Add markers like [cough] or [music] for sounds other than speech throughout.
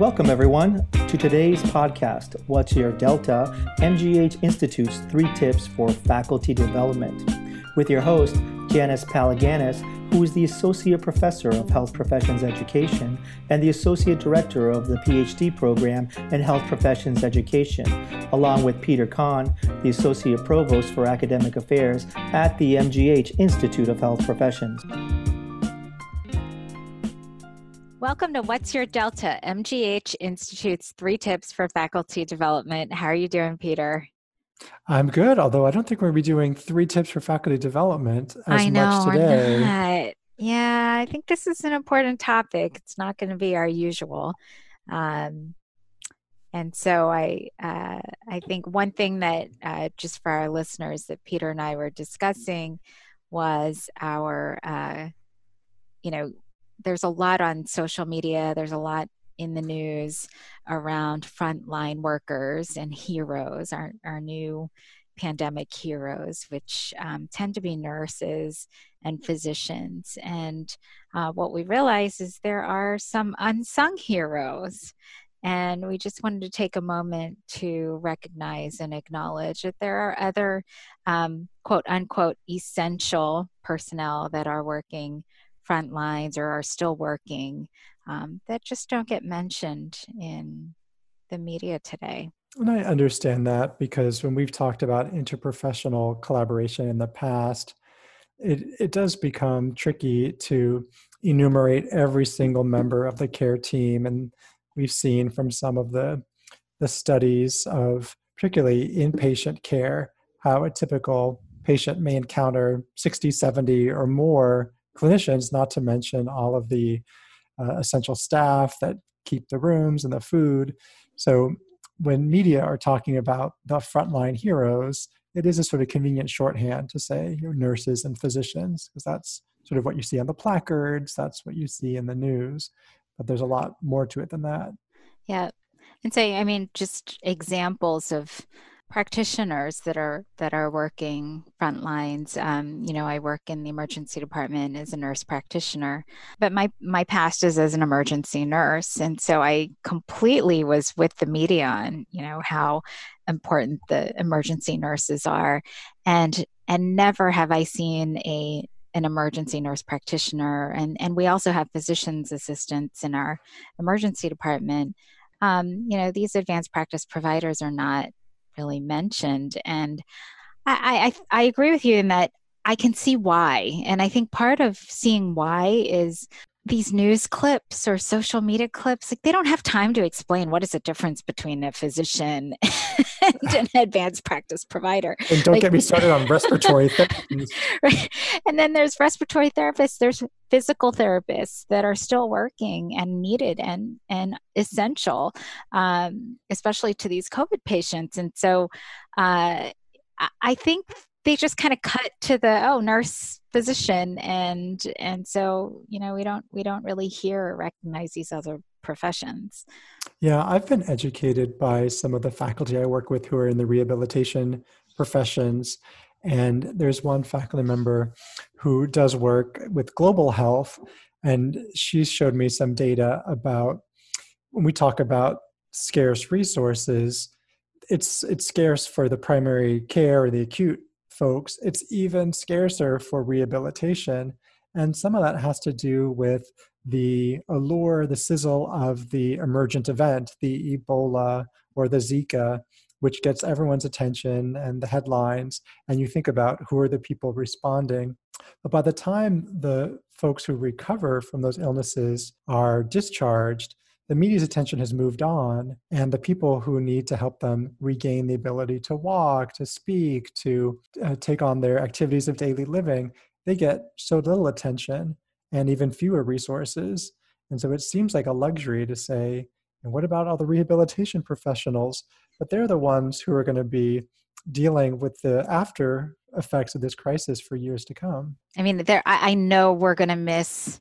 Welcome, everyone, to today's podcast What's Your Delta? MGH Institute's three tips for faculty development. With your host, Janice Palaganas, who is the Associate Professor of Health Professions Education and the Associate Director of the PhD program in Health Professions Education, along with Peter Cahn, the Associate Provost for Academic Affairs at the MGH Institute of Health Professions. Welcome to What's Your Delta, MGH Institute's three tips for faculty development. How are you doing, Peter? I'm good, although I don't think we're going to be doing three tips for faculty development as know, much today. Yeah, I think this is an important topic. It's not going to be our usual. Um, and so I, uh, I think one thing that uh, just for our listeners that Peter and I were discussing was our, uh, you know, there's a lot on social media, there's a lot in the news around frontline workers and heroes, our, our new pandemic heroes, which um, tend to be nurses and physicians. And uh, what we realize is there are some unsung heroes. And we just wanted to take a moment to recognize and acknowledge that there are other um, quote unquote essential personnel that are working front lines or are still working um, that just don't get mentioned in the media today. And I understand that because when we've talked about interprofessional collaboration in the past, it, it does become tricky to enumerate every single member of the care team. And we've seen from some of the, the studies of particularly inpatient care how a typical patient may encounter 60, 70 or more clinicians, not to mention all of the uh, essential staff that keep the rooms and the food. So when media are talking about the frontline heroes, it is a sort of convenient shorthand to say your nurses and physicians, because that's sort of what you see on the placards, that's what you see in the news. But there's a lot more to it than that. Yeah. And say, I mean, just examples of practitioners that are that are working front lines. Um, you know, I work in the emergency department as a nurse practitioner, but my my past is as an emergency nurse, and so I completely was with the media on you know how important the emergency nurses are, and and never have I seen a an emergency nurse practitioner, and and we also have physician's assistants in our emergency department. Um, you know, these advanced practice providers are not really mentioned. And I, I, I agree with you in that I can see why. And I think part of seeing why is these news clips or social media clips like they don't have time to explain what is the difference between a physician [laughs] and an advanced practice provider. And don't like, get me started on [laughs] respiratory therapies. Right. And then there's respiratory therapists there's physical therapists that are still working and needed and and essential um, especially to these covid patients. And so uh, I think they just kind of cut to the oh nurse physician and and so you know we don't we don't really hear or recognize these other professions. Yeah i've been educated by some of the faculty i work with who are in the rehabilitation professions and there's one faculty member who does work with global health and she showed me some data about when we talk about scarce resources it's it's scarce for the primary care or the acute folks, it's even scarcer for rehabilitation. And some of that has to do with the allure, the sizzle of the emergent event, the Ebola or the Zika, which gets everyone's attention and the headlines. And you think about who are the people responding. But by the time the folks who recover from those illnesses are discharged, the media's attention has moved on, and the people who need to help them regain the ability to walk, to speak, to uh, take on their activities of daily living, they get so little attention and even fewer resources. And so it seems like a luxury to say, and what about all the rehabilitation professionals? But they're the ones who are going to be dealing with the after effects of this crisis for years to come. I mean, there. I, I know we're going to miss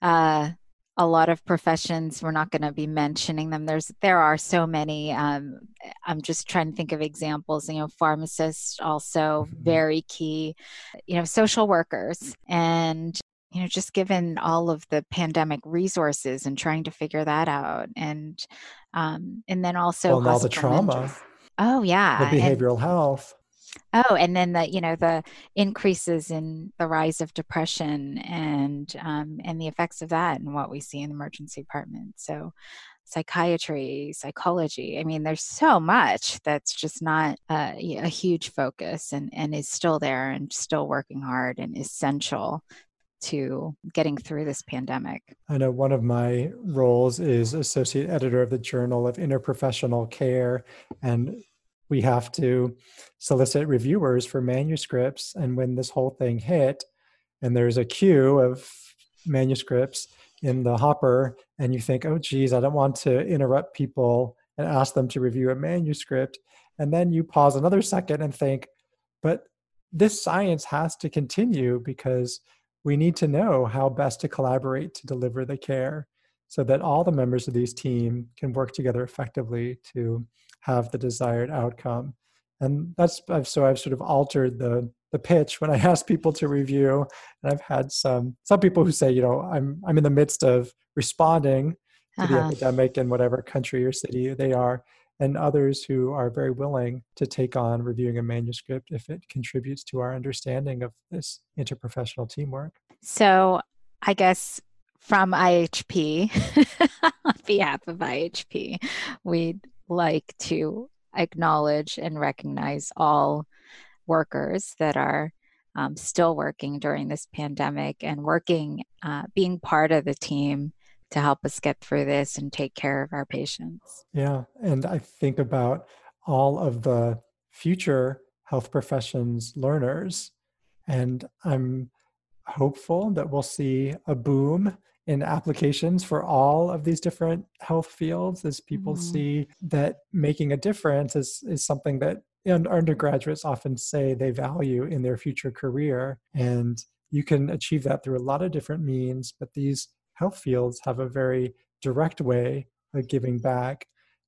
uh, a lot of professions we're not going to be mentioning them there's there are so many um, i'm just trying to think of examples you know pharmacists also mm-hmm. very key you know social workers and you know, just given all of the pandemic resources and trying to figure that out, and um, and then also well, and all the trauma. Oh yeah, the behavioral and, health. Oh, and then the you know the increases in the rise of depression and um, and the effects of that and what we see in the emergency department. So psychiatry, psychology. I mean, there's so much that's just not uh, a huge focus and, and is still there and still working hard and essential to getting through this pandemic. I know one of my roles is associate editor of the Journal of Interprofessional Care, and we have to solicit reviewers for manuscripts. And when this whole thing hit, and there's a queue of manuscripts in the hopper, and you think, oh, geez, I don't want to interrupt people and ask them to review a manuscript. And then you pause another second and think, but this science has to continue because we need to know how best to collaborate to deliver the care so that all the members of these team can work together effectively to have the desired outcome and that's I've, so i've sort of altered the the pitch when i [laughs] ask people to review and i've had some some people who say you know i'm i'm in the midst of responding to uh-huh. the epidemic in whatever country or city they are and others who are very willing to take on reviewing a manuscript if it contributes to our understanding of this interprofessional teamwork. So, I guess from IHP, [laughs] on behalf of IHP, we'd like to acknowledge and recognize all workers that are um, still working during this pandemic and working, uh, being part of the team to help us get through this and take care of our patients. Yeah. And I think about all of the future health professions learners, and I'm hopeful that we'll see a boom in applications for all of these different health fields as people mm-hmm. see that making a difference is, is something that undergraduates often say they value in their future career. And you can achieve that through a lot of different means, but these health fields have a very direct way of giving back.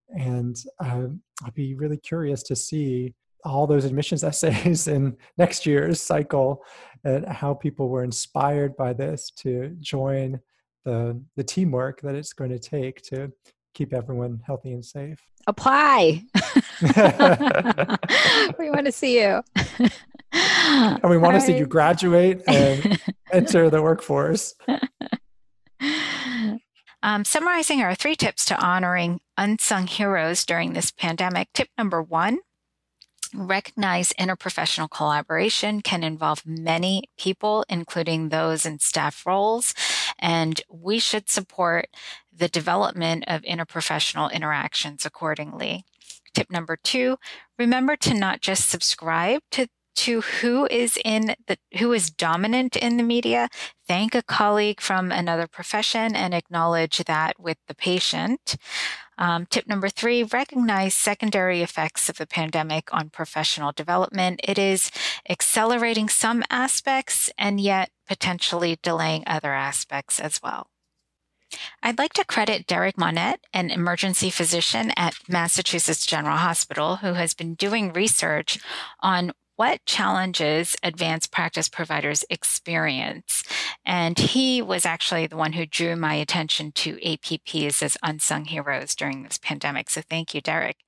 And um, I'll be really curious to see all those admissions [laughs] essays in next year's cycle and how people were inspired by this to join the, the teamwork that it's going to take to keep everyone healthy and safe. Apply. [laughs] we want to see you. and we want All to right. see you graduate and enter the workforce. [laughs] Um, summarizing our three tips to honoring unsung heroes during this pandemic. Tip number one recognize interprofessional collaboration can involve many people, including those in staff roles, and we should support the development of interprofessional interactions accordingly. Tip number two, remember to not just subscribe to to who is in the who is dominant in the media. Thank a colleague from another profession and acknowledge that with the patient. Um, tip number three recognize secondary effects of the pandemic on professional development. It is accelerating some aspects and yet potentially delaying other aspects as well I'd like to credit Derek Monette, an emergency physician at Massachusetts General Hospital, who has been doing research on what challenges advanced practice providers experience. And he was actually the one who drew my attention to APPs as unsung heroes during this pandemic. So thank you, Derek.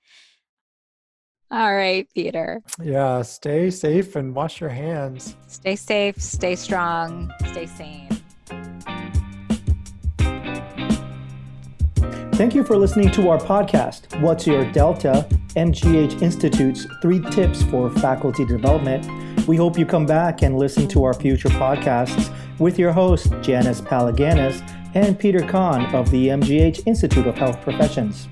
All right, Peter. Yeah, stay safe and wash your hands. Stay safe, stay strong, stay sane. Thank you for listening to our podcast, What's Your Delta? MGH Institute's three tips for faculty development. We hope you come back and listen to our future podcasts with your hosts, Janice Palaganas and Peter Cahn of the MGH Institute of Health Professions.